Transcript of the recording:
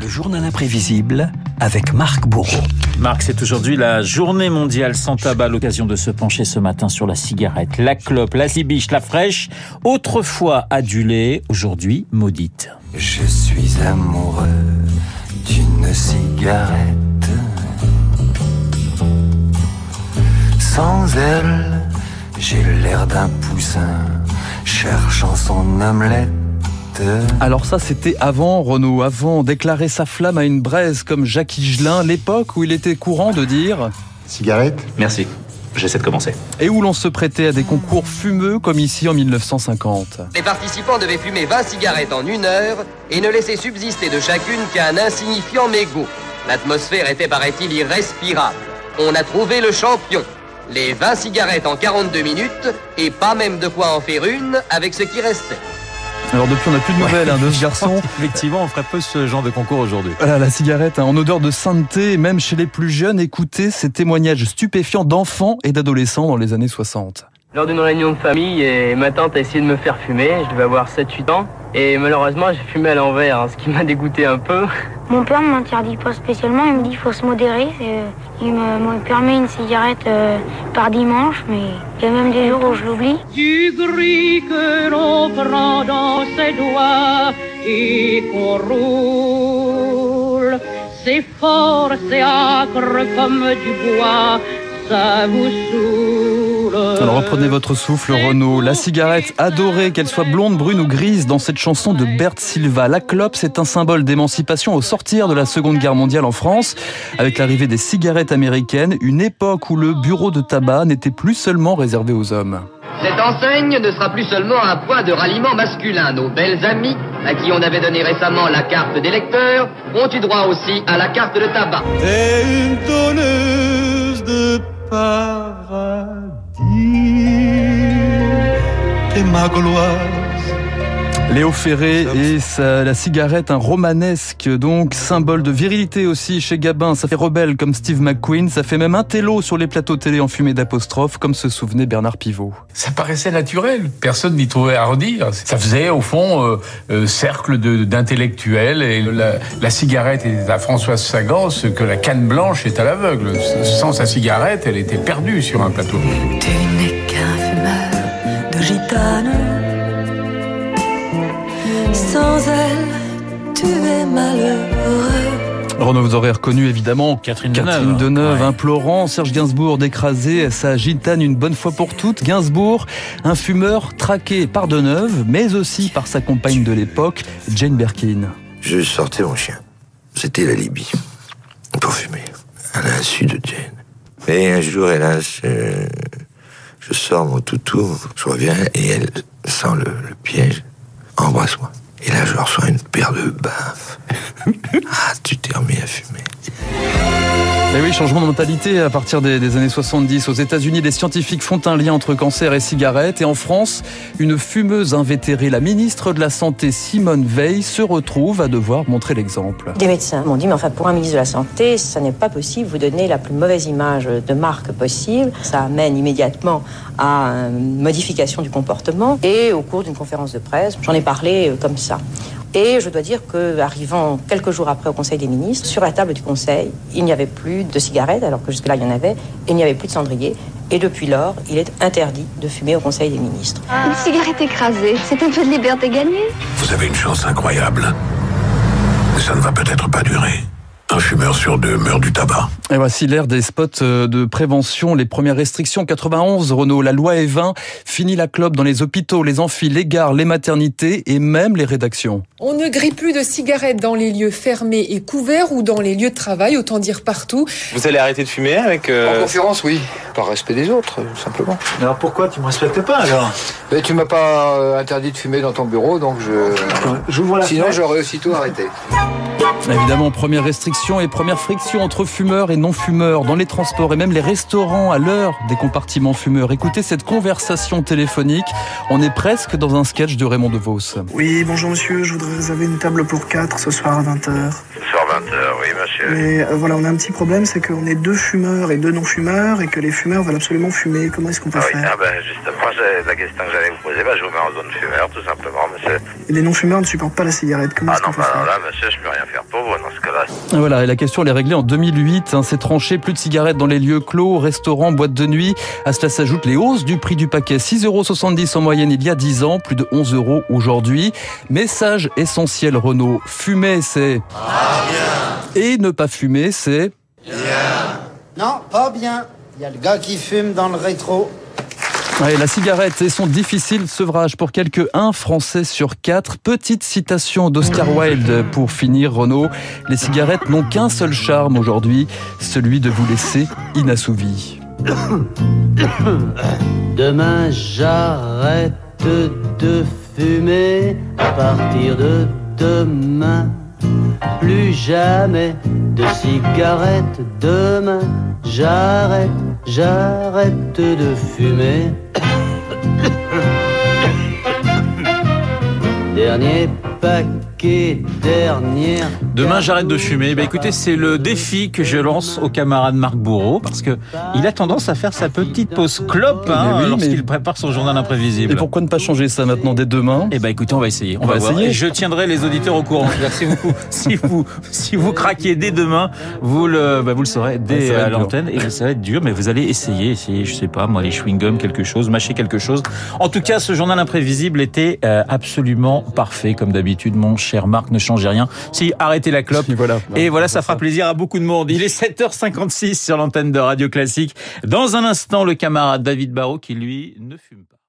Le journal imprévisible avec Marc Bourreau. Marc, c'est aujourd'hui la journée mondiale sans tabac, l'occasion de se pencher ce matin sur la cigarette, la clope, la zibiche, la fraîche, autrefois adulée, aujourd'hui maudite. Je suis amoureux d'une cigarette. Sans elle, j'ai l'air d'un poussin cherchant son omelette. Alors ça, c'était avant Renaud, avant déclarer sa flamme à une braise comme Jacques Higelin, l'époque où il était courant de dire Cigarette Merci. J'essaie de commencer. et où l'on se prêtait à des concours fumeux comme ici en 1950. Les participants devaient fumer 20 cigarettes en une heure et ne laisser subsister de chacune qu'un insignifiant mégot. L'atmosphère était, paraît-il, irrespirable. On a trouvé le champion. Les 20 cigarettes en 42 minutes et pas même de quoi en faire une avec ce qui restait. Alors depuis, on n'a plus de nouvelles hein, de ce garçon. Effectivement, on ferait peu ce genre de concours aujourd'hui. Voilà, la cigarette hein, en odeur de sainteté, même chez les plus jeunes, écoutez ces témoignages stupéfiants d'enfants et d'adolescents dans les années 60. Lors d'une réunion de famille, et ma tante a essayé de me faire fumer, je devais avoir 7-8 ans, et malheureusement j'ai fumé à l'envers, hein, ce qui m'a dégoûté un peu. Mon père ne m'interdit pas spécialement, il me dit qu'il faut se modérer. Euh, Il me, me permet une cigarette euh, par dimanche, mais il y a même des jours où je l'oublie. du gris que l'on prend dans ses doigts et qu'on roule. C'est fort, c'est âcre comme du bois, ça vous saoule. Alors reprenez votre souffle Renaud. La cigarette adorée, qu'elle soit blonde, brune ou grise, dans cette chanson de Bert Silva. La clope, c'est un symbole d'émancipation au sortir de la Seconde Guerre mondiale en France, avec l'arrivée des cigarettes américaines, une époque où le bureau de tabac n'était plus seulement réservé aux hommes. Cette enseigne ne sera plus seulement un point de ralliement masculin. Nos belles amies, à qui on avait donné récemment la carte des lecteurs, ont eu droit aussi à la carte de tabac. Une ma gloire. Léo Ferré et sa- la cigarette, un romanesque, donc symbole de virilité aussi chez Gabin. Ça fait rebelle comme Steve McQueen, ça fait même un télo sur les plateaux télé en fumée d'apostrophe, comme se souvenait Bernard Pivot. Ça paraissait naturel, personne n'y trouvait à redire. Ça faisait au fond euh, euh, cercle d'intellectuels et la, la cigarette est à Françoise Sagan ce que la canne blanche est à l'aveugle. Sans sa cigarette, elle était perdue sur un plateau. Tu n'es qu'un fumeur de gitane. Sans elle, tu es malheureux. Renaud, vous aurez reconnu évidemment Catherine Catherine Deneuve. Ouais. implorant Serge Gainsbourg d'écraser sa gitane une bonne fois pour toutes. Gainsbourg, un fumeur traqué par Deneuve, mais aussi par sa compagne de l'époque, Jane Birkin. Je sortais mon chien. C'était la Libye. Pour fumer. À l'insu de Jane. Et un jour, hélas, euh, je sors mon toutou, je reviens et elle sent le, le piège. Embrasse-moi. Et là, je reçois une paire de baffes. ah, tu t'es remis à fumer. Et oui, changement de mentalité à partir des, des années 70. Aux États-Unis, les scientifiques font un lien entre cancer et cigarette. Et en France, une fumeuse invétérée, la ministre de la Santé, Simone Veil, se retrouve à devoir montrer l'exemple. Des médecins m'ont dit, mais enfin, pour un ministre de la Santé, ça n'est pas possible, vous donnez la plus mauvaise image de marque possible. Ça amène immédiatement à une modification du comportement. Et au cours d'une conférence de presse, j'en ai parlé euh, comme ça. Et je dois dire que, arrivant quelques jours après au Conseil des ministres, sur la table du Conseil, il n'y avait plus de cigarettes, alors que jusque-là il y en avait, et il n'y avait plus de cendrier. Et depuis lors, il est interdit de fumer au Conseil des ministres. Une cigarette écrasée, c'est un peu de liberté gagnée. Vous avez une chance incroyable. Mais ça ne va peut-être pas durer. Un fumeur sur deux meurt du tabac. Et voici l'ère des spots euh, de prévention, les premières restrictions. 91, Renault, la loi est 20, fini la clope dans les hôpitaux, les amphis, les gares, les maternités et même les rédactions. On ne grille plus de cigarettes dans les lieux fermés et couverts ou dans les lieux de travail, autant dire partout. Vous allez arrêter de fumer avec... euh, En conférence, oui. Par respect des autres, tout simplement. Alors pourquoi tu me respectes pas alors? Mais tu m'as pas euh, interdit de fumer dans ton bureau, donc je. J'ouvre la Sinon, j'aurais aussitôt arrêté. Évidemment, première restriction et première friction entre fumeurs et non-fumeurs dans les transports et même les restaurants à l'heure des compartiments fumeurs. Écoutez cette conversation téléphonique. On est presque dans un sketch de Raymond DeVos. Oui, bonjour monsieur, je voudrais réserver une table pour 4 ce soir à 20h. Ce soir 20h, oui, monsieur. Mais euh, voilà, on a un petit problème, c'est qu'on est deux fumeurs et deux non-fumeurs et que les fumeurs veulent absolument fumer. Comment est-ce qu'on peut Ah oui, faire ah ben justement, la question que j'allais vous poser, ben, je vous mets en zone fumeur, tout simplement, monsieur. Et les non-fumeurs ne supportent pas la cigarette. Comment Ah est-ce qu'on non, peut bah faire alors là, monsieur, je peux rien faire pour vous dans ce cas-là. Voilà, et la question elle est réglée en 2008. hein, c'est tranché, plus de cigarettes dans les lieux clos, restaurants, boîtes de nuit. À cela s'ajoutent les hausses du prix du paquet. 6,70 euros en moyenne il y a 10 ans, plus de 11 euros aujourd'hui. Message essentiel Renault, fumer c'est... Et ne pas fumer c'est... Non, pas bien. Il y a le gars qui fume dans le rétro. Ouais, la cigarette et son difficile sevrage pour quelques un Français sur quatre. Petite citation d'Oscar Wilde pour finir, Renaud. Les cigarettes n'ont qu'un seul charme aujourd'hui, celui de vous laisser inassouvi. Demain j'arrête de fumer à partir de demain. Plus jamais de cigarettes demain. J'arrête, j'arrête de fumer. Dernier paquet, dernière. Demain, j'arrête de fumer. Bah, écoutez, c'est le défi que je lance au camarade Marc Bourreau parce que il a tendance à faire sa petite pause clope hein, oui, lorsqu'il mais- prépare son journal imprévisible. Et pourquoi ne pas changer ça maintenant dès demain? Eh ben écoutez, on va essayer. On, On va, essayer. Je tiendrai les auditeurs au courant. Si vous, si vous, si vous craquez dès demain, vous le, bah, vous le saurez dès à l'antenne. Et ça va être dur, mais vous allez essayer, essayer, je sais pas, moi, les chewing-gums, quelque chose, mâcher quelque chose. En tout cas, ce journal imprévisible était euh, absolument parfait, comme d'habitude. Mon cher Marc, ne changez rien. Si, arrêtez la clope. voilà. Et voilà, ça fera plaisir à beaucoup de monde. Il est 7h56 sur l'antenne de Radio Classique. Dans un instant, le camarade David Barrault qui, lui, ne fume pas.